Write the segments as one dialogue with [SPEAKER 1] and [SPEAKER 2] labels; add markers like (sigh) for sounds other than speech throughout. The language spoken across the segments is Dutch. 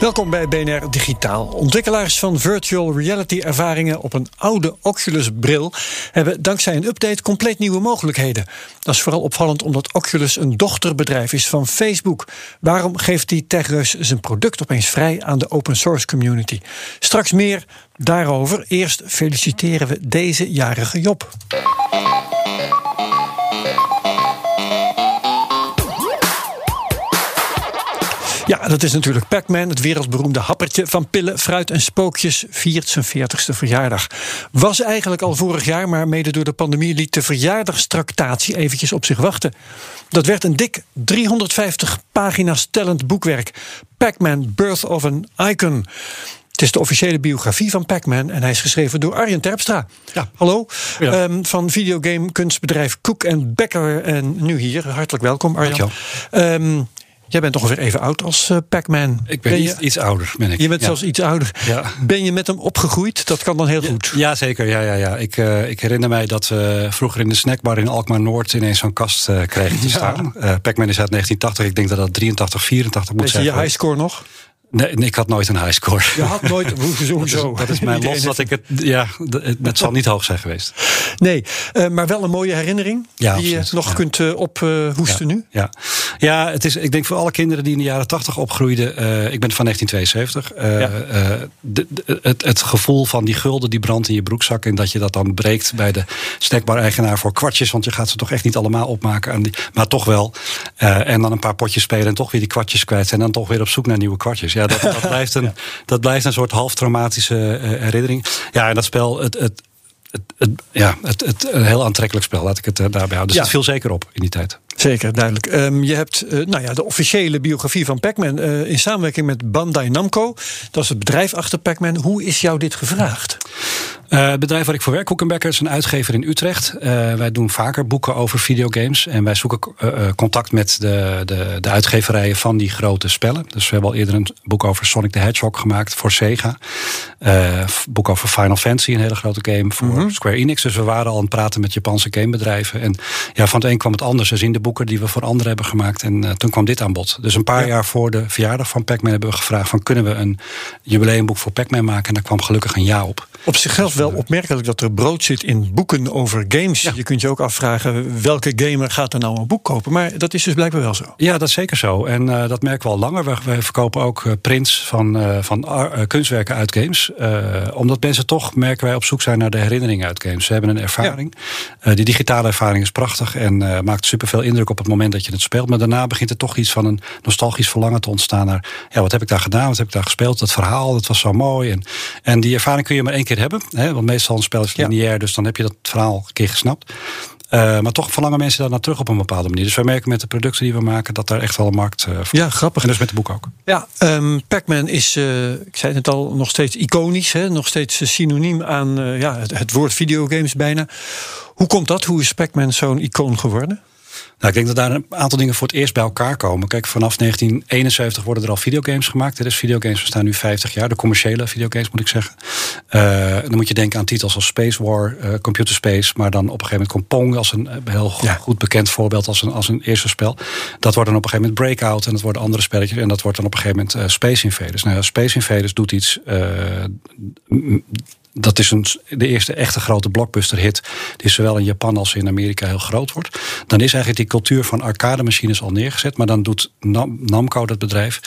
[SPEAKER 1] Welkom bij BNR Digitaal. Ontwikkelaars van virtual reality ervaringen op een oude Oculus bril hebben dankzij een update compleet nieuwe mogelijkheden. Dat is vooral opvallend omdat Oculus een dochterbedrijf is van Facebook. Waarom geeft die techreus zijn product opeens vrij aan de open source community? Straks meer daarover. Eerst feliciteren we deze jarige Job. Ja, dat is natuurlijk Pac-Man, het wereldberoemde happertje van pillen, fruit en spookjes, viert zijn 40ste verjaardag. Was eigenlijk al vorig jaar, maar mede door de pandemie liet de verjaardagstractatie eventjes op zich wachten. Dat werd een dik 350 pagina's tellend boekwerk. Pac-Man, Birth of an Icon. Het is de officiële biografie van Pac-Man en hij is geschreven door Arjen Terpstra.
[SPEAKER 2] Ja.
[SPEAKER 1] Hallo,
[SPEAKER 2] Ja.
[SPEAKER 1] Ehm, van videogame kunstbedrijf Cook Becker en nu hier. Hartelijk welkom Arjan. Ehm, jij bent ongeveer even oud als eh, Pac-Man.
[SPEAKER 3] Ik ben,
[SPEAKER 1] je,
[SPEAKER 3] iets, iets ouder, ben ik.
[SPEAKER 1] je bent
[SPEAKER 3] ja.
[SPEAKER 1] zelfs iets ouder.
[SPEAKER 3] Ja.
[SPEAKER 1] Ben je met hem opgegroeid? Dat kan dan heel goed.
[SPEAKER 3] Ja, zeker. Ja, ja, ja. Ik, eh, ik herinner mij dat we vroeger in de snackbar in Alkmaar Noord ineens zo'n kast eh, kregen te staan. Pac-Man is uit 1980. Ik denk dat dat 83, 84 moet
[SPEAKER 1] Weet je
[SPEAKER 3] zijn.
[SPEAKER 1] je
[SPEAKER 3] geweest.
[SPEAKER 1] highscore nog?
[SPEAKER 3] Nee, ik had nooit een highscore.
[SPEAKER 1] Je had nooit. Hoezo? (laughs)
[SPEAKER 3] Dat is mijn (laughs)
[SPEAKER 1] Iedereen
[SPEAKER 3] los dat ik het. Ja, het, zal niet hoog zijn geweest.
[SPEAKER 1] Nee, eh, maar wel een mooie herinnering.
[SPEAKER 3] Ja,
[SPEAKER 1] die je nog
[SPEAKER 3] ja.
[SPEAKER 1] kunt eh, ophoesten nu.
[SPEAKER 3] Ja, ja het is, ik denk voor alle kinderen die in de jaren 80 opgroeiden. eh, ik ben van 1972. eh,
[SPEAKER 1] Ja.
[SPEAKER 3] eh, de- de- het, het gevoel van die gulden die brandt in je broekzak. En dat je dat dan breekt bij de snackbar-eigenaar voor kwartjes. Want je gaat ze toch echt niet allemaal opmaken. Aan die, maar toch wel. En dan een paar potjes spelen en toch weer die kwartjes kwijt. En dan toch weer op zoek naar nieuwe kwartjes. Ja, dat, dat, (laughs) blijft, een, dat blijft een soort half traumatische eh, herinnering. Ja, en dat spel. Het, het, het, het- ja, het, het, een heel aantrekkelijk spel, laat ik het eh, daarbij houden. Dus
[SPEAKER 1] Ja.
[SPEAKER 3] het viel zeker op in die tijd.
[SPEAKER 1] Zeker, duidelijk. Ehm, je hebt eh, nou ja, de officiële biografie van Pac-Man eh, in samenwerking met Bandai Namco. Dat is het bedrijf achter Pac-Man. Hoe is jou dit gevraagd?
[SPEAKER 3] Eh, het bedrijf waar ik voor werk, Koekenbekker, is een uitgever in Utrecht. Wij doen vaker boeken over videogames. En wij zoeken contact met de, de, de uitgeverijen van die grote spellen. Dus we hebben al eerder een boek over Sonic the Hedgehog gemaakt voor Sega. Boek over Final Fantasy, een hele grote game voor Square Enix. Dus we waren al aan het praten met Japanse gamebedrijven. En ja, van het een kwam het ander. Ze zien de boeken die we voor anderen hebben gemaakt. En eh, toen kwam dit aan bod. Dus een paar jaar voor de verjaardag van Pac-Man hebben we gevraagd... van kunnen we een jubileumboek voor Pac-Man maken? En daar kwam gelukkig een ja op.
[SPEAKER 1] Op zichzelf wel opmerkelijk dat er brood zit in boeken over games. Je kunt je ook afvragen welke gamer gaat er nou een boek kopen. Maar dat is dus blijkbaar wel zo.
[SPEAKER 3] Ja, dat is zeker zo. En eh, dat merken we al langer. Wij verkopen ook eh, prints van, eh, van eh, kunstwerken uit games. Eh, omdat mensen toch, merken wij, op zoek zijn naar de herinneringen uit games. Ze hebben een ervaring. Eh, die digitale ervaring is prachtig en eh, maakt superveel indruk op het moment dat je het speelt. Maar daarna begint er toch iets van een nostalgisch verlangen te ontstaan naar... ja, wat heb ik daar gedaan, wat heb ik daar gespeeld, dat verhaal, dat was zo mooi. En, en die ervaring kun je maar één keer hebben. Hè, want meestal een spel is lineair, dus dan heb je dat verhaal een keer gesnapt. Eh, maar toch verlangen mensen daar naar terug op een bepaalde manier. Dus wij merken met de producten die we maken dat daar echt wel een markt eh, voor
[SPEAKER 1] Ja, grappig.
[SPEAKER 3] En dus met de boek ook.
[SPEAKER 1] Ja, ehm, Pac-Man is, eh, ik zei het al, nog steeds iconisch. Hè? Nog steeds synoniem aan ja, het, het woord videogames bijna. Hoe komt dat? Hoe is Pac-Man zo'n icoon geworden?
[SPEAKER 3] Nou, ik denk dat daar een aantal dingen voor het eerst bij elkaar komen. Kijk, vanaf 1971 worden er al videogames gemaakt. Er is videogames bestaan nu 50 jaar. De commerciële videogames moet ik zeggen. Eh, dan moet je denken aan titels als Space War, eh, Computer Space. Maar dan op een gegeven moment komt Pong als een eh, heel go- goed bekend voorbeeld als een, als een eerste spel. Dat wordt dan op een gegeven moment Breakout en dat worden andere spelletjes. En dat wordt dan op een gegeven moment Space Invaders. Nou ja, Space Invaders doet iets. Eh, dat is een, de eerste echte grote blockbuster hit. Die zowel in Japan als in Amerika heel groot wordt. Dan is eigenlijk die cultuur van arcade machines al neergezet. Maar dan doet Namco, dat bedrijf,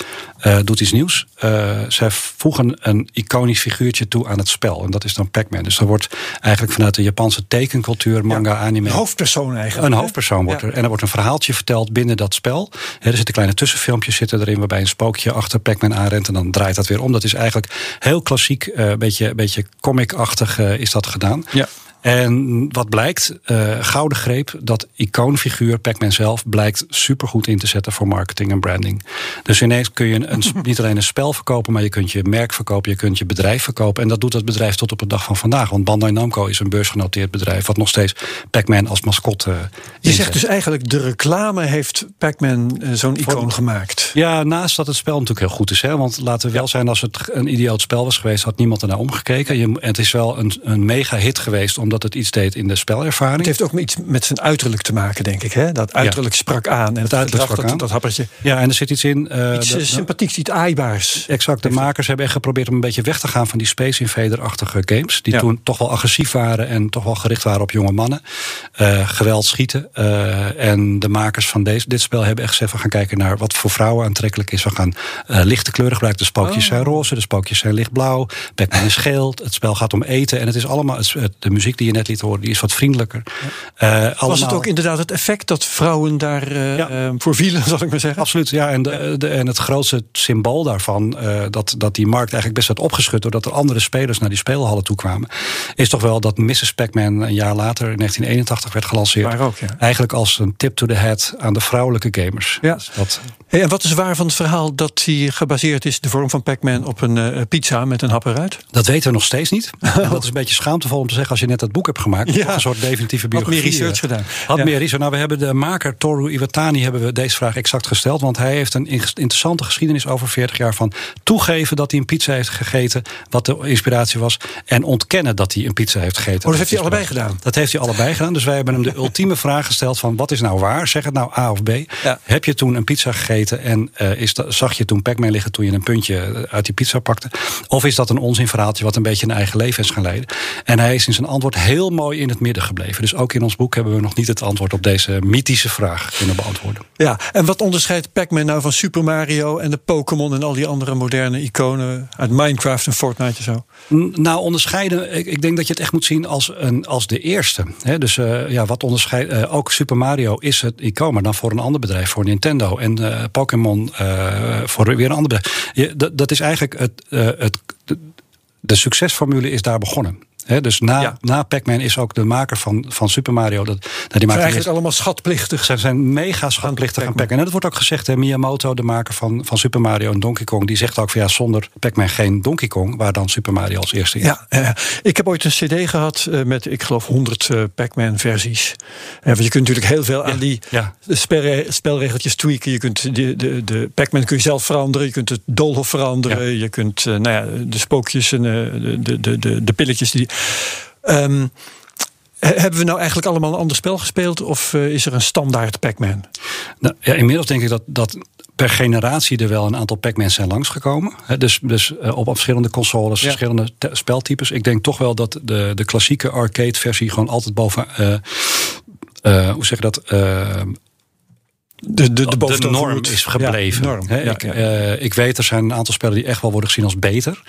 [SPEAKER 3] uh, doet iets nieuws. Uh, zij voegen een iconisch figuurtje toe aan het spel. En dat is dan Pac-Man. Dus er wordt eigenlijk vanuit de Japanse tekencultuur, manga, anime.
[SPEAKER 1] Een hoofdpersoon eigenlijk.
[SPEAKER 3] Een hoofdpersoon wordt er. En er wordt een verhaaltje verteld binnen dat spel. er zitten kleine tussenfilmpjes zitten erin waarbij een spookje achter Pac-Man aanrent. En dan draait dat weer om. Dat is eigenlijk heel klassiek, een uh, beetje, beetje comic-achtig is dat gedaan.
[SPEAKER 1] Ja.
[SPEAKER 3] En wat blijkt, uh, gouden greep, dat icoonfiguur Pac-Man zelf blijkt supergoed in te zetten voor marketing en branding. Dus ineens kun je een, (laughs) niet alleen een spel verkopen, maar je kunt je merk verkopen, je kunt je bedrijf verkopen. En dat doet dat bedrijf tot op de dag van vandaag. Want Bandai Namco is een beursgenoteerd bedrijf, wat nog steeds Pac-Man als mascotte. Uh,
[SPEAKER 1] je zegt dus eigenlijk, de reclame heeft Pac-Man uh, zo'n icoon gemaakt.
[SPEAKER 3] Ja, naast dat het spel natuurlijk heel goed is. Hè? Want laten we wel zijn, als het een idioot spel was geweest, had niemand ernaar omgekeken. Je, het is wel een, een mega hit geweest, om omdat het iets deed in de spelervaring.
[SPEAKER 1] Het heeft ook iets met zijn uiterlijk te maken, denk ik. Hè? Dat uiterlijk sprak aan. En het, uiterlijk sprak dat, aan. dat happertje.
[SPEAKER 3] Ja, en er zit iets in.
[SPEAKER 1] Uh, iets de, sympathieks, iets aaibaars.
[SPEAKER 3] Exact. De makers hebben echt geprobeerd om een beetje weg te gaan van die Space Invader-achtige games. Die ja. toen toch wel agressief waren en toch wel gericht waren op jonge mannen. Uh, geweld schieten. Uh, en de makers van deze, dit spel hebben echt gezegd: we gaan kijken naar wat voor vrouwen aantrekkelijk is. We gaan lichte kleuren gebruiken. De spookjes oh. zijn roze, de spookjes zijn lichtblauw. Pac-Man is geel. Het spel gaat om eten. En het is allemaal het, de muziek die je net liet horen, die is wat vriendelijker.
[SPEAKER 1] Ja. Uh, Was het ook inderdaad het effect dat vrouwen daar uh, ja. voor vielen, (laughs) zal ik maar zeggen?
[SPEAKER 3] Absoluut, ja. En, de, de, en het grootste symbool daarvan, dat, dat die markt eigenlijk best werd opgeschud doordat er andere spelers naar die speelhallen toe kwamen, is toch wel dat Mrs. Pac-Man een jaar later, in 1981, werd gelanceerd.
[SPEAKER 1] Ook, ja.
[SPEAKER 3] Eigenlijk als een tip to the head aan de vrouwelijke gamers.
[SPEAKER 1] Ja. Dus dat... Hey, en wat is waar van het verhaal dat hij gebaseerd is, de vorm van Pac-Man, op een pizza met een hap eruit?
[SPEAKER 3] Dat weten we nog steeds niet. (laughs) dat is een beetje schaamtevol om te zeggen als je net dat boek hebt gemaakt.
[SPEAKER 1] Ja.
[SPEAKER 3] Een soort definitieve biografie.
[SPEAKER 1] Had meer research gedaan.
[SPEAKER 3] Had
[SPEAKER 1] ja.
[SPEAKER 3] meer research. Nou, we hebben de maker Toru Iwatani hebben we deze vraag exact gesteld. Want hij heeft een interessante geschiedenis over 40 jaar van toegeven dat hij een pizza heeft gegeten. Wat de inspiratie was. En ontkennen dat hij een pizza heeft gegeten.
[SPEAKER 1] Oh, dat heeft hij allebei gedaan?
[SPEAKER 3] Dat heeft hij allebei gedaan. Dus wij hebben hem de (laughs) ultieme vraag gesteld van wat is nou waar? Zeg het nou A of B.
[SPEAKER 1] Ja.
[SPEAKER 3] Heb je toen een pizza gegeten en uh, is dat, zag je toen Pac-Man liggen toen je een puntje uit die pizza pakte? Of is dat een onzinverhaaltje wat een beetje een eigen leven is gaan leiden? En hij is in zijn antwoord heel mooi in het midden gebleven. Dus ook in ons boek hebben we nog niet het antwoord op deze mythische vraag kunnen beantwoorden.
[SPEAKER 1] Ja, en wat onderscheidt Pac-Man nou van Super Mario en de Pokémon en al die andere moderne iconen uit Minecraft en Fortnite en zo?
[SPEAKER 3] Nou, onderscheiden, ik, ik denk dat je het echt moet zien als, een, als de eerste. He, dus uh, ja, wat onderscheidt, uh, ook Super Mario is het icoon, maar dan voor een ander bedrijf, voor Nintendo. En uh, Pokémon voor weer een ander bedrijf. Je, dat, dat is eigenlijk het, het de, de succesformule is daar begonnen. He, dus na,
[SPEAKER 1] ja.
[SPEAKER 3] na Pac-Man is ook de maker van, van Super Mario. Dat, dat die
[SPEAKER 1] maakt eigenlijk allemaal schatplichtig.
[SPEAKER 3] Ze zijn mega schatplichtig aan Pac-Man. En dat wordt ook gezegd, hè, Miyamoto, de maker van, van Super Mario en Donkey Kong, die zegt ook van ja, zonder Pac-Man geen Donkey Kong, waar dan Super Mario als eerste is.
[SPEAKER 1] Ja, ik heb ooit een CD gehad uh, met, ik geloof, 100 uh, Pac-Man versies. want je kunt natuurlijk heel veel
[SPEAKER 3] ja.
[SPEAKER 1] aan die
[SPEAKER 3] ja.
[SPEAKER 1] spelre spelregeltjes tweaken. Je kunt de, de, de Pac-Man kun je zelf veranderen. Je kunt het doolhof veranderen. Je kunt nou ja, de spookjes en de, de, de, de pilletjes die. Um, hebben we nou eigenlijk allemaal een ander spel gespeeld? Of uh, is er een standaard Pac-Man?
[SPEAKER 3] Nou, ja, inmiddels denk ik dat, dat per generatie er wel een aantal Pac-Mans zijn langsgekomen. He, dus dus uh, op verschillende consoles,
[SPEAKER 1] ja.
[SPEAKER 3] verschillende speltypes. Ik denk toch wel dat de, de klassieke arcade versie gewoon altijd boven... Uh, hoe zeg je dat...
[SPEAKER 1] de, de, de,
[SPEAKER 3] de norm is gebleven.
[SPEAKER 1] Ja, norm.
[SPEAKER 3] He,
[SPEAKER 1] ja,
[SPEAKER 3] ik,
[SPEAKER 1] ja.
[SPEAKER 3] uh, ik weet, er zijn een aantal spellen die echt wel worden gezien als beter.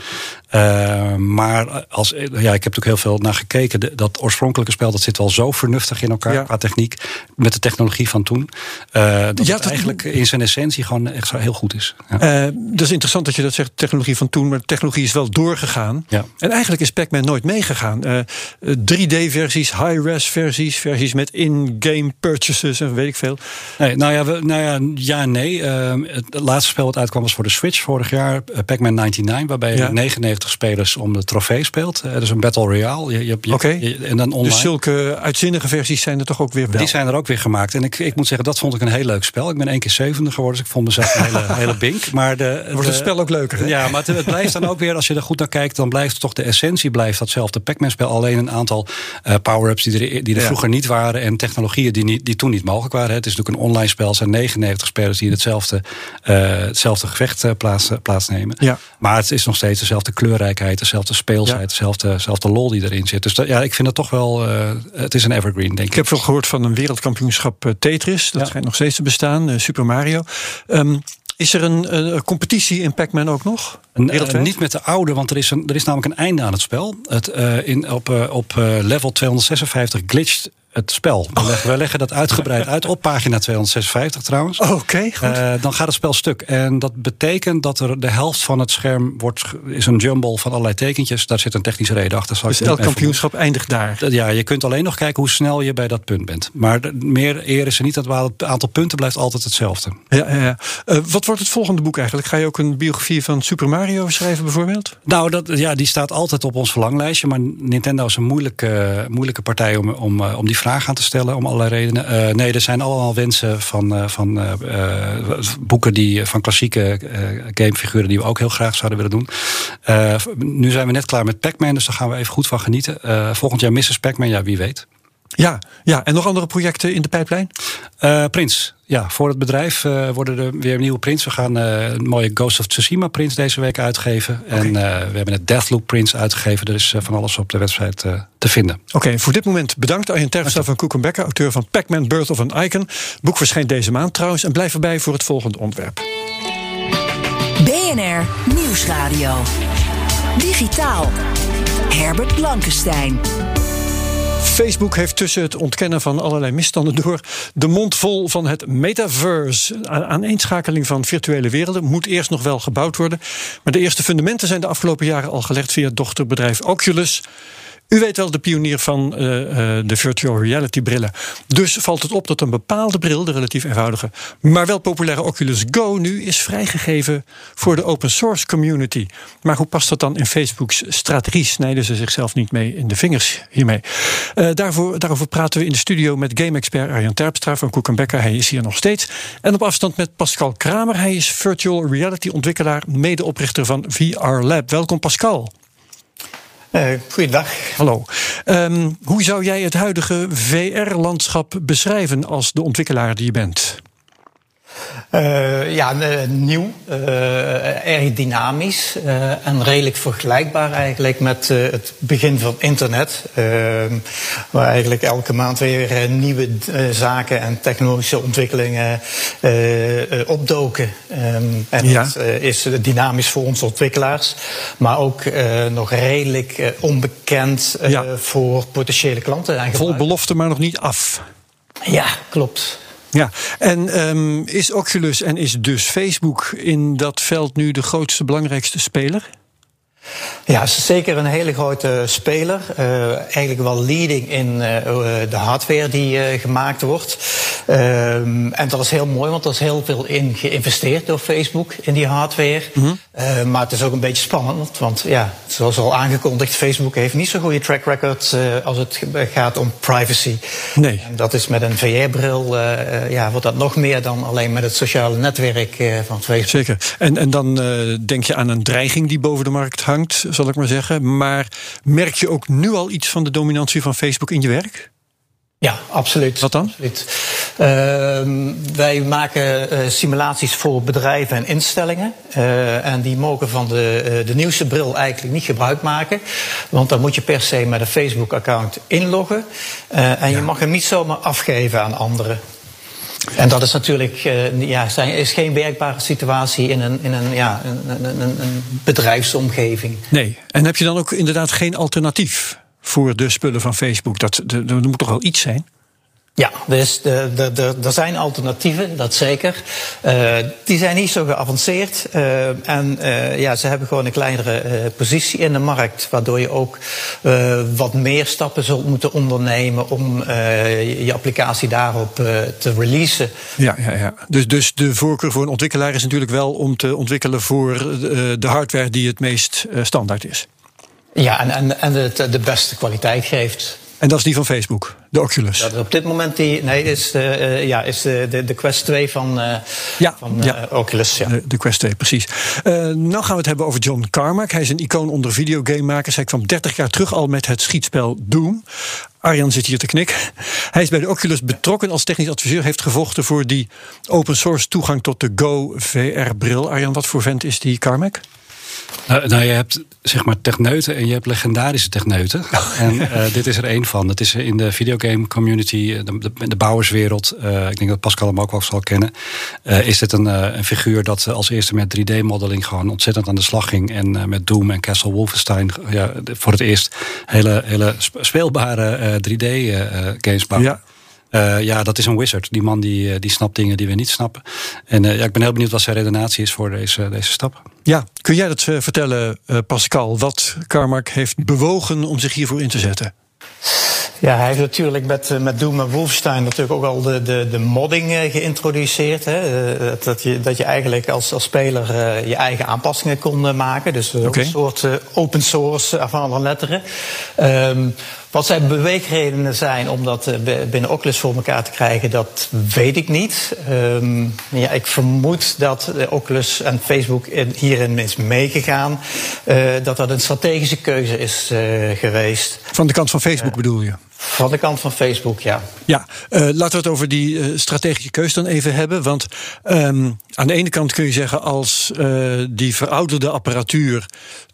[SPEAKER 3] Uh, maar als, ja, ik heb natuurlijk heel veel naar gekeken. De, dat oorspronkelijke spel dat zit wel zo vernuftig in elkaar qua techniek. Met de technologie van toen. Uh, dat het eigenlijk in zijn essentie gewoon echt zo heel goed is.
[SPEAKER 1] Eh, dat is interessant dat je dat zegt, technologie van toen, maar de technologie is wel doorgegaan. En eigenlijk is Pac-Man nooit meegegaan. Eh, eh, 3D-versies, high-res versies, versies met in-game purchases en weet ik veel.
[SPEAKER 3] Nee, nou ja, we, nou ja, ja en nee. Uh, het laatste spel wat uitkwam was voor de Switch vorig jaar. Uh, Pac-Man 99, waarbij
[SPEAKER 1] Ja.
[SPEAKER 3] je 99 spelers om de trofee speelt. Uh, dat is een Battle Royale. Je, je, je,
[SPEAKER 1] Oké.
[SPEAKER 3] je- en dan online.
[SPEAKER 1] Dus zulke uitzinnige versies zijn er toch ook weer wel.
[SPEAKER 3] Die zijn er ook weer gemaakt. En ik, ik moet zeggen, dat vond ik een heel leuk spel. Ik ben één keer zevende geworden, dus ik vond mezelf een hele, (laughs) hele bink. Maar de,
[SPEAKER 1] wordt het spel ook leuker. hè?
[SPEAKER 3] Ja, maar het, het blijft dan ook weer, als je er goed naar kijkt, dan blijft toch de essentie blijft datzelfde Pac-Man-spel. Alleen een aantal eh, power-ups die er, die er
[SPEAKER 1] Ja.
[SPEAKER 3] vroeger niet waren en technologieën die, niet, die toen niet mogelijk waren. Het is natuurlijk een online spel wel zijn 99 spelers die in hetzelfde, hetzelfde gevecht plaats, plaatsnemen.
[SPEAKER 1] Ja.
[SPEAKER 3] Maar het is nog steeds dezelfde kleurrijkheid, dezelfde speelsheid, dezelfde, dezelfde lol die erin zit. Dus ja, ik vind het toch wel. het is een evergreen, denk ik.
[SPEAKER 1] Ik heb veel gehoord van een wereldkampioenschap Tetris. Dat schijnt nog steeds te bestaan. Super Mario. Um, is er een, een competitie in Pac-Man ook nog?
[SPEAKER 3] Uh, niet met de oude, want er is, een, er is namelijk een einde aan het spel. Het, uh, in, op, uh, op level 256 glitcht het spel. We, leggen, we leggen dat uitgebreid uit op pagina 256 trouwens.
[SPEAKER 1] Oké, okay, goed.
[SPEAKER 3] Uh, dan gaat het spel stuk. En dat betekent dat er de helft van het scherm wordt, is een jumble van allerlei tekentjes. Daar zit een technische reden achter.
[SPEAKER 1] Dus elk kampioenschap eindigt daar?
[SPEAKER 3] Ja, je kunt alleen nog kijken hoe snel je bij dat punt bent. Maar meer eer is er niet. Het aantal punten blijft altijd hetzelfde.
[SPEAKER 1] Ja, ja, ja. Uh, wat wordt het volgende boek eigenlijk? Ga je ook een biografie van Super Mario schrijven bijvoorbeeld?
[SPEAKER 3] Nou, dat, ja, die staat altijd op ons verlanglijstje. Maar Nintendo is een moeilijke, moeilijke partij om, om, om die vraag aan te stellen om allerlei redenen. Uh, nee, er zijn allemaal wensen van, uh, van uh, boeken die, van klassieke gamefiguren die we ook heel graag zouden willen doen. nu zijn we net klaar met Pac-Man, dus daar gaan we even goed van genieten. volgend jaar Mrs. Pac-Man, ja, wie weet.
[SPEAKER 1] Ja, ja, en nog andere projecten in de pijplijn?
[SPEAKER 3] Prins. Ja, voor het bedrijf uh, worden er weer nieuwe prints. We gaan uh, een mooie Ghost of Tsushima prints deze week uitgeven. Okay. En uh, we hebben het Deathloop prints uitgegeven. Er is van alles op de website te vinden.
[SPEAKER 1] Oké, okay, voor dit moment bedankt Arjen Terpstra van Koek Becker, auteur van Pac-Man Birth of an Icon. Het boek verschijnt deze maand trouwens. En blijf erbij voor het volgende ontwerp.
[SPEAKER 4] BNR Nieuwsradio. Digitaal. Herbert Blankenstein.
[SPEAKER 1] Facebook heeft tussen het ontkennen van allerlei misstanden door de mond vol van het metaverse. Aaneenschakeling van virtuele werelden moet eerst nog wel gebouwd worden. Maar de eerste fundamenten zijn de afgelopen jaren al gelegd via het dochterbedrijf Oculus. U weet wel, de pionier van uh, uh, de virtual reality brillen. Dus valt het op dat een bepaalde bril, de relatief eenvoudige, maar wel populaire Oculus Go, nu is vrijgegeven voor de open source community. Maar hoe past dat dan in Facebook's strategie? Snijden ze zichzelf niet mee in de vingers hiermee? Uh, daarvoor, daarover praten we in de studio met game-expert Arjan Terpstra van Koek Becker. Hij is hier nog steeds. En op afstand met Pascal Kramer. Hij is virtual reality ontwikkelaar, medeoprichter van VR Lab. Welkom Pascal.
[SPEAKER 5] Uh, goeiedag.
[SPEAKER 1] Hallo. Um, hoe zou jij het huidige VR-landschap beschrijven als de ontwikkelaar die je bent?
[SPEAKER 5] Uh, ja, uh, nieuw, uh, erg dynamisch en redelijk vergelijkbaar eigenlijk met het begin van internet. Ehm, waar eigenlijk elke maand weer nieuwe zaken en technologische ontwikkelingen opdoken. Um, en
[SPEAKER 1] ja.
[SPEAKER 5] dat is dynamisch voor onze ontwikkelaars, maar ook nog redelijk onbekend
[SPEAKER 1] Ja.
[SPEAKER 5] voor potentiële klanten. en
[SPEAKER 1] Vol belofte, maar nog niet af.
[SPEAKER 5] Ja, klopt.
[SPEAKER 1] Ja, en ehm, is Oculus en is dus Facebook in dat veld nu de grootste, belangrijkste speler?
[SPEAKER 5] Ja, is zeker een hele grote speler. Eh, eigenlijk wel leading in eh, de hardware die eh, gemaakt wordt. Ehm, en dat is heel mooi, want er is heel veel in geïnvesteerd door Facebook in die hardware. Eh, maar het is ook een beetje spannend, want ja, zoals al aangekondigd, Facebook heeft niet zo'n goede track record eh, als het gaat om privacy.
[SPEAKER 1] Nee.
[SPEAKER 5] En dat is met een VR-bril, eh, eh, ja, wordt dat nog meer dan alleen met het sociale netwerk eh, van Facebook.
[SPEAKER 1] Zeker. En, en dan eh, denk je aan een dreiging die boven de markt hangt, zal ik maar zeggen. Maar merk je ook nu al iets van de dominantie van Facebook in je werk?
[SPEAKER 5] Ja, absoluut.
[SPEAKER 1] Wat dan?
[SPEAKER 5] Absoluut. Ehm, wij maken eh, simulaties voor bedrijven en instellingen. Eh, en die mogen van de, eh, de nieuwste bril eigenlijk niet gebruik maken. Want dan moet je per se met een Facebook-account inloggen. En je mag hem niet zomaar afgeven aan anderen. En dat is natuurlijk eh, ja, zijn- is geen werkbare situatie in een, in een, ja, een, een, een, bedrijfsomgeving.
[SPEAKER 1] Nee. En heb je dan ook inderdaad geen alternatief voor de spullen van Facebook? Dat, er moet toch wel iets zijn?
[SPEAKER 5] Ja, dus er zijn alternatieven, dat zeker. Eh, die zijn niet zo geavanceerd. eh, en eh, ja, ze hebben gewoon een kleinere positie in de markt. Waardoor je ook wat meer stappen zult moeten ondernemen om je, applicatie daarop te releasen.
[SPEAKER 1] Ja, ja, ja. Dus, dus de voorkeur voor een ontwikkelaar is natuurlijk wel om te ontwikkelen voor de hardware die het meest standaard is.
[SPEAKER 5] Ja, en, en, en het de beste kwaliteit geeft.
[SPEAKER 1] En dat is die van Facebook, de Oculus.
[SPEAKER 5] Dat is op dit moment die, nee, is, de, uh, ja, is de, de, de Quest 2 van, uh,
[SPEAKER 1] ja,
[SPEAKER 5] van uh,
[SPEAKER 1] ja.
[SPEAKER 5] Oculus. Ja.
[SPEAKER 1] De, de, Quest 2, precies. nou gaan we het hebben over John Carmack. Hij is een icoon onder videogamemakers. Hij kwam 30 jaar terug al met het schietspel Doom. Arjan zit hier te knikken. Hij is bij de Oculus betrokken als technisch adviseur. Heeft gevochten voor die open source toegang tot de Go VR-bril. Arjan, wat voor vent is die Carmack?
[SPEAKER 3] Uh, nou, je hebt zeg maar techneuten en je hebt legendarische techneuten. (laughs) en uh, dit is er één van. Het is in de videogame community, de, de, de bouwerswereld. Uh, ik denk dat Pascal hem ook wel zal kennen. is dit een, een, figuur dat als eerste met 3D-modeling gewoon ontzettend aan de slag ging. En met Doom en Castle Wolfenstein ja, voor het eerst hele, hele speelbare 3D-games bouwen.
[SPEAKER 1] Ja.
[SPEAKER 3] Uh, ja, dat is een wizard. Die man die, die snapt dingen die we niet snappen. En uh, ja, ik ben heel benieuwd wat zijn redenatie is voor deze, deze stap.
[SPEAKER 1] Ja, kun jij dat uh, vertellen, Pascal? Wat Carmack heeft bewogen om zich hiervoor in te zetten?
[SPEAKER 5] Ja, hij heeft natuurlijk met, met Doom en Wolfenstein natuurlijk ook al de, de, de modding geïntroduceerd. Hè? Dat, je, dat je eigenlijk als, als speler je eigen aanpassingen kon maken. Dus okay. een soort open source van alle letteren. Um, wat zijn beweegredenen zijn om dat binnen Oculus voor elkaar te krijgen, dat weet ik niet. Um, ja, ik vermoed dat Oculus en Facebook in, hierin is meegegaan. Uh, dat dat een strategische keuze is uh, geweest.
[SPEAKER 1] Van de kant van Facebook bedoel je?
[SPEAKER 5] Van de kant van Facebook, ja.
[SPEAKER 1] Ja, uh, laten we het over die uh, strategische keus dan even hebben. Want um, aan de ene kant kun je zeggen, als uh, die verouderde apparatuur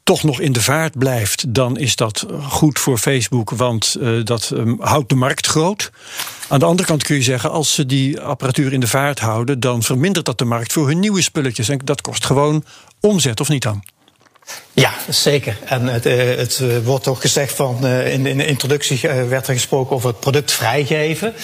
[SPEAKER 1] toch nog in de vaart blijft, dan is dat goed voor Facebook, want dat um, houdt de markt groot. Aan de andere kant kun je zeggen, als ze die apparatuur in de vaart houden, dan vermindert dat de markt voor hun nieuwe spulletjes. En dat kost gewoon omzet, of niet dan?
[SPEAKER 5] Ja, zeker. En het, het wordt ook gezegd van, in, in de introductie werd er gesproken over het product vrijgeven.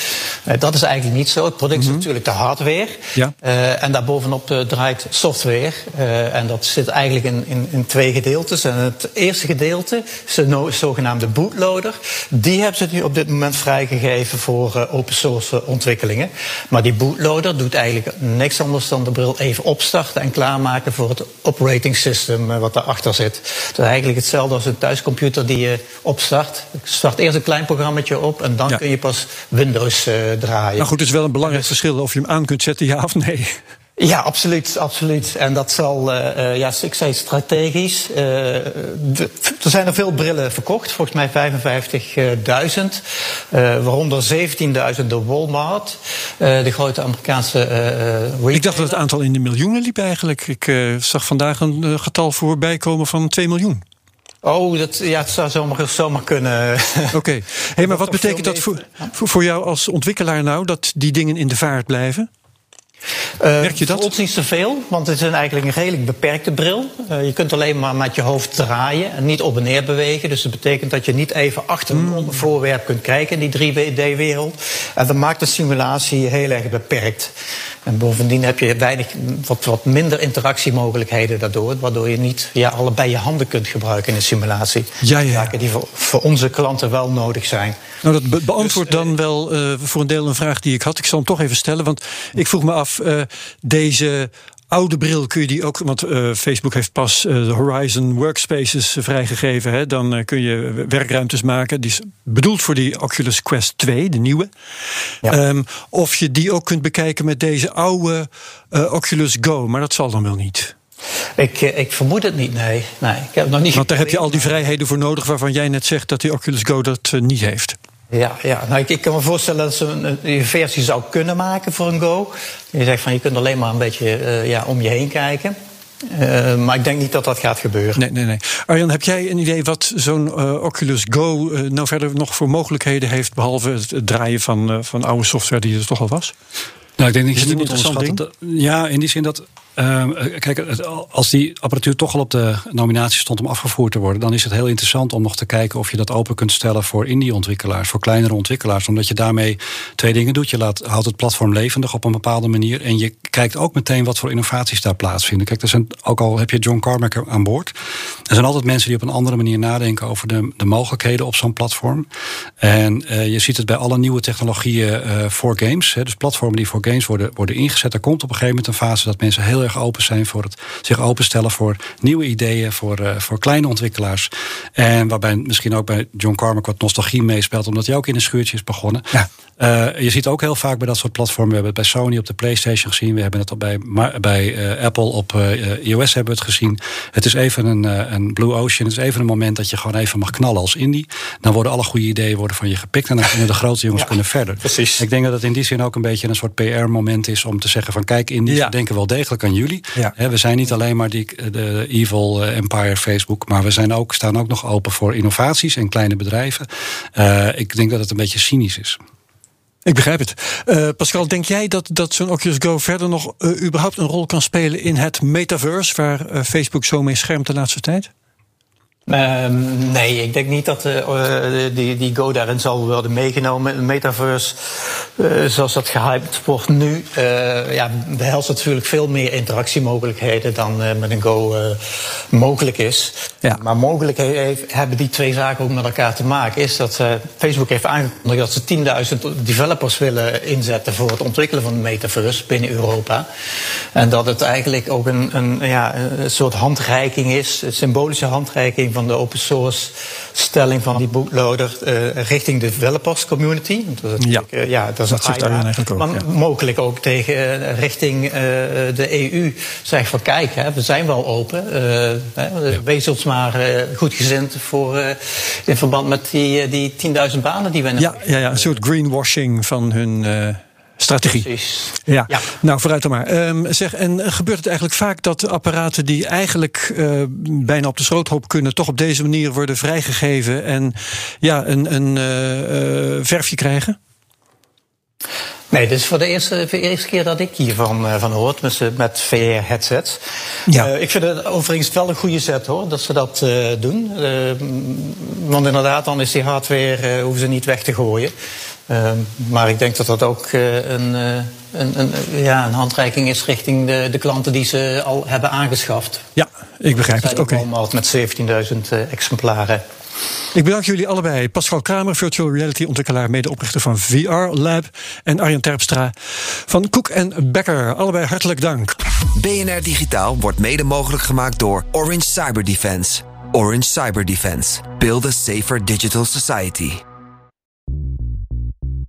[SPEAKER 5] Dat is eigenlijk niet zo. Het product mm -hmm. is natuurlijk de hardware.
[SPEAKER 1] Ja.
[SPEAKER 5] Uh, en daarbovenop draait software. Uh, en dat zit eigenlijk in, in, in, twee gedeeltes. En het eerste gedeelte is de zogenaamde bootloader. Die hebben ze nu op dit moment vrijgegeven voor open source ontwikkelingen. Maar die bootloader doet eigenlijk niks anders dan de bril even opstarten en klaarmaken voor het operating system wat daarachter zit. Het is eigenlijk hetzelfde als een thuiscomputer die je opstart. Start eerst een klein programmaatje op en dan
[SPEAKER 1] Ja.
[SPEAKER 5] kun je pas Windows uh, draaien.
[SPEAKER 1] Nou goed, het is wel een belangrijk verschil of je hem aan kunt zetten, ja of nee.
[SPEAKER 5] Ja, absoluut, absoluut. En dat zal, uh, uh, ja, ik zei strategisch. Uh, de, er zijn er veel brillen verkocht, volgens mij 55.000. waaronder 17.000 door Walmart, de grote Amerikaanse
[SPEAKER 1] Ik dacht dat het aantal in de miljoenen liep eigenlijk. Ik zag vandaag een getal voorbij komen van 2 miljoen.
[SPEAKER 5] Oh, dat, ja, het zou zomaar, zomaar kunnen.
[SPEAKER 1] Oké, (laughs) okay. hey, maar wat betekent dat voor, voor jou als ontwikkelaar nou, dat die dingen in de vaart blijven?
[SPEAKER 5] Uh,
[SPEAKER 1] Merk je dat?
[SPEAKER 5] Voor ons niet zoveel, want het is een, eigenlijk een redelijk beperkte bril. Uh, je kunt alleen maar met je hoofd draaien en niet op en neer bewegen. Dus dat betekent dat je niet even achter een mm. voorwerp kunt kijken in die 3D-wereld. En dat maakt de simulatie heel erg beperkt. En bovendien heb je weinig, wat, wat minder interactiemogelijkheden daardoor. Waardoor je niet ja, allebei je handen kunt gebruiken in een simulatie.
[SPEAKER 1] Ja, ja.
[SPEAKER 5] Zaken die voor, voor, onze klanten wel nodig zijn.
[SPEAKER 1] Nou, dat be beantwoordt dus, dan wel uh, voor een deel een vraag die ik had. Ik zal hem toch even stellen, want ik vroeg me af, uh, deze oude bril kun je die ook, want uh, Facebook heeft pas uh, de Horizon Workspaces vrijgegeven. Hè, dan uh, kun je werkruimtes maken. Die is bedoeld voor die Oculus Quest 2, de nieuwe. Ja. Um, of je die ook kunt bekijken met deze oude Oculus Go, maar dat zal dan wel niet.
[SPEAKER 5] Ik, ik, vermoed het niet, nee. nee ik heb nog niet
[SPEAKER 1] Want daar heb je al die vrijheden voor nodig waarvan jij net zegt dat die Oculus Go dat niet heeft.
[SPEAKER 5] Ja, ja. Nou, ik, ik, kan me voorstellen dat ze een, een, versie zou kunnen maken voor een Go. Je zegt van je kunt alleen maar een beetje uh, ja, om je heen kijken. Uh, maar ik denk niet dat dat gaat gebeuren.
[SPEAKER 1] Nee, nee, nee. Arjan, heb jij een idee wat zo'n uh, Oculus Go uh, nou verder nog voor mogelijkheden heeft, behalve het draaien van, van oude software die er toch al was?
[SPEAKER 3] Nou, ik denk dat
[SPEAKER 1] Is
[SPEAKER 3] je
[SPEAKER 1] het
[SPEAKER 3] niet
[SPEAKER 1] interessant
[SPEAKER 3] dat- Ja, in die zin dat. Ehm, kijk, als die apparatuur toch al op de nominatie stond om afgevoerd te worden, dan is het heel interessant om nog te kijken of je dat open kunt stellen voor indie-ontwikkelaars, voor kleinere ontwikkelaars. Omdat je daarmee twee dingen doet. Je laat, houdt het platform levendig op een bepaalde manier. En je kijkt ook meteen wat voor innovaties daar plaatsvinden. Kijk, er zijn, ook al heb je John Carmack aan boord. Er zijn altijd mensen die op een andere manier nadenken over de, de mogelijkheden op zo'n platform. En uh, je ziet het bij alle nieuwe technologieën uh, voor games. Hè, dus platformen die voor games worden, worden ingezet. Er komt op een gegeven moment een fase dat mensen heel erg open zijn voor het zich openstellen voor nieuwe ideeën, voor, voor kleine ontwikkelaars. En waarbij misschien ook bij John Carmack wat nostalgie meespeelt, omdat hij ook in een schuurtje is begonnen. Ja. Je ziet ook heel vaak bij dat soort platformen. We hebben het bij Sony op de PlayStation gezien. We hebben het al bij, bij Apple op iOS hebben we het gezien. Het is even een, een Blue Ocean. Het is even een moment dat je gewoon even mag knallen als indie. Dan worden alle goede ideeën worden van je gepikt. En dan kunnen de grote jongens kunnen verder.
[SPEAKER 1] Precies.
[SPEAKER 3] Ik denk dat het in die zin ook een beetje een soort PR-moment is om te zeggen van kijk, indies, ja. we denken wel degelijk aan jullie. Ja. we zijn niet alleen maar die, de evil eh, empire Facebook, maar we zijn ook, staan ook nog open voor innovaties en kleine bedrijven. Uh, ik denk dat het een beetje cynisch is.
[SPEAKER 1] Ik begrijp het. Uh, Pascal, denk jij dat, dat zo'n Oculus Go verder nog uh, überhaupt een rol kan spelen in het metaverse, waar uh, Facebook zo mee schermt de laatste tijd?
[SPEAKER 5] Um, nee, ik denk niet dat uh, die, die Go daarin zal worden meegenomen. Een metaverse, uh, zoals dat gehyped wordt nu, ja, behelst natuurlijk veel meer interactiemogelijkheden dan met een Go mogelijk is. Ja. Maar mogelijk heeft, hebben die twee zaken ook met elkaar te maken. Is dat Facebook heeft aangekondigd dat ze 10.000 developers willen inzetten voor het ontwikkelen van de metaverse binnen Europa. En dat het eigenlijk ook een, een, ja, een soort handreiking is, een symbolische handreiking van de open source stelling van die bootloader uh, richting de developers community. Dat is ja. Uh, ja, dat is dat een eigenlijk ook, maar ja. mogelijk ook tegen uh, richting de EU. Zeg van kijk, hè, we zijn wel open. Hè, wees ons maar goed gezind voor, in verband met die, die 10.000 banen die we
[SPEAKER 1] ja, ja, ja, een soort greenwashing van hun strategie.
[SPEAKER 5] Precies.
[SPEAKER 1] Ja. ja. nou vooruit dan maar. Um, zeg, en gebeurt het eigenlijk vaak dat apparaten die eigenlijk uh, bijna op de schroothoop kunnen, toch op deze manier worden vrijgegeven en ja, een, een uh, uh, verfje krijgen?
[SPEAKER 5] Nee, dit is voor de eerste, voor de eerste keer dat ik hiervan uh, van hoor, met, met VR-headsets. Ja. Uh, ik vind het overigens wel een goede set hoor, dat ze dat uh, doen. want inderdaad, dan is die hardware, hoeven ze niet weg te gooien. Uh, maar ik denk dat dat ook een, een, een, ja, een handreiking is richting de, de, klanten die ze al hebben aangeschaft.
[SPEAKER 1] Ja, ik begrijp het. Oké.
[SPEAKER 5] Okay. met 17.000 exemplaren.
[SPEAKER 1] Ik bedank jullie allebei. Pascal Kramer, virtual reality ontwikkelaar, medeoprichter van VR Lab. En Arjen Terpstra van Koek Becker. Allebei hartelijk dank.
[SPEAKER 6] BNR Digitaal wordt mede mogelijk gemaakt door Orange Cyber Defense. Orange Cyber Defense. Build a safer digital society.